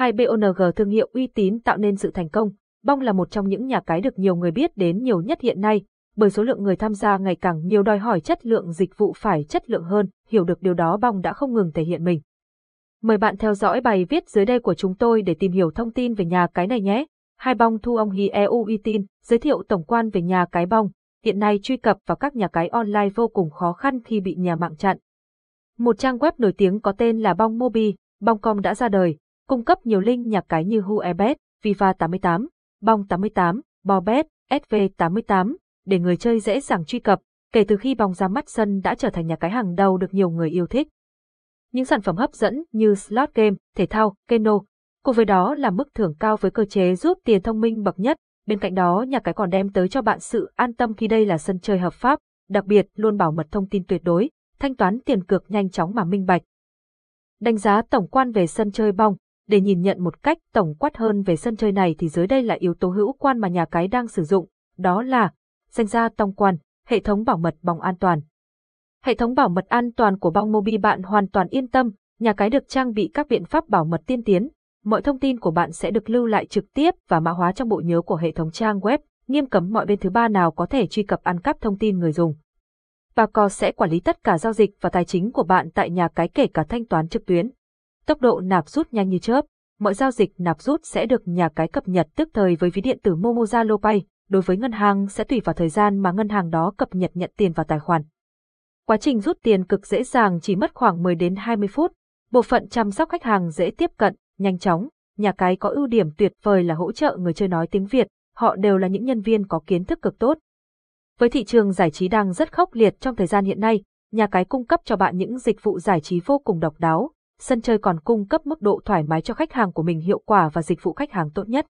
Hai BONG thương hiệu uy tín tạo nên sự thành công. Bong là một trong những nhà cái được nhiều người biết đến nhiều nhất hiện nay, bởi số lượng người tham gia ngày càng nhiều đòi hỏi chất lượng dịch vụ phải chất lượng hơn, hiểu được điều đó Bong đã không ngừng thể hiện mình. Mời bạn theo dõi bài viết dưới đây của chúng tôi để tìm hiểu thông tin về nhà cái này nhé. Hai bong thu ông hi EU uy tín, giới thiệu tổng quan về nhà cái bong. Hiện nay truy cập vào các nhà cái online vô cùng khó khăn khi bị nhà mạng chặn. Một trang web nổi tiếng có tên là Bong Mobi, Bongcom đã ra đời, cung cấp nhiều link nhà cái như Huebet, Viva 88, Bong 88, Bobet, SV88, để người chơi dễ dàng truy cập, kể từ khi Bong ra mắt sân đã trở thành nhà cái hàng đầu được nhiều người yêu thích. Những sản phẩm hấp dẫn như slot game, thể thao, keno, cùng với đó là mức thưởng cao với cơ chế rút tiền thông minh bậc nhất, bên cạnh đó nhà cái còn đem tới cho bạn sự an tâm khi đây là sân chơi hợp pháp, đặc biệt luôn bảo mật thông tin tuyệt đối, thanh toán tiền cược nhanh chóng mà minh bạch. Đánh giá tổng quan về sân chơi bong, để nhìn nhận một cách tổng quát hơn về sân chơi này thì dưới đây là yếu tố hữu quan mà nhà cái đang sử dụng, đó là danh gia tông quan, hệ thống bảo mật bong an toàn. Hệ thống bảo mật an toàn của bong Mobi bạn hoàn toàn yên tâm, nhà cái được trang bị các biện pháp bảo mật tiên tiến, mọi thông tin của bạn sẽ được lưu lại trực tiếp và mã hóa trong bộ nhớ của hệ thống trang web, nghiêm cấm mọi bên thứ ba nào có thể truy cập ăn cắp thông tin người dùng. Và co sẽ quản lý tất cả giao dịch và tài chính của bạn tại nhà cái kể cả thanh toán trực tuyến. Tốc độ nạp rút nhanh như chớp, mọi giao dịch nạp rút sẽ được nhà cái cập nhật tức thời với ví điện tử Momo Zalo Pay, đối với ngân hàng sẽ tùy vào thời gian mà ngân hàng đó cập nhật nhận tiền vào tài khoản. Quá trình rút tiền cực dễ dàng chỉ mất khoảng 10 đến 20 phút. Bộ phận chăm sóc khách hàng dễ tiếp cận, nhanh chóng, nhà cái có ưu điểm tuyệt vời là hỗ trợ người chơi nói tiếng Việt, họ đều là những nhân viên có kiến thức cực tốt. Với thị trường giải trí đang rất khốc liệt trong thời gian hiện nay, nhà cái cung cấp cho bạn những dịch vụ giải trí vô cùng độc đáo, sân chơi còn cung cấp mức độ thoải mái cho khách hàng của mình hiệu quả và dịch vụ khách hàng tốt nhất.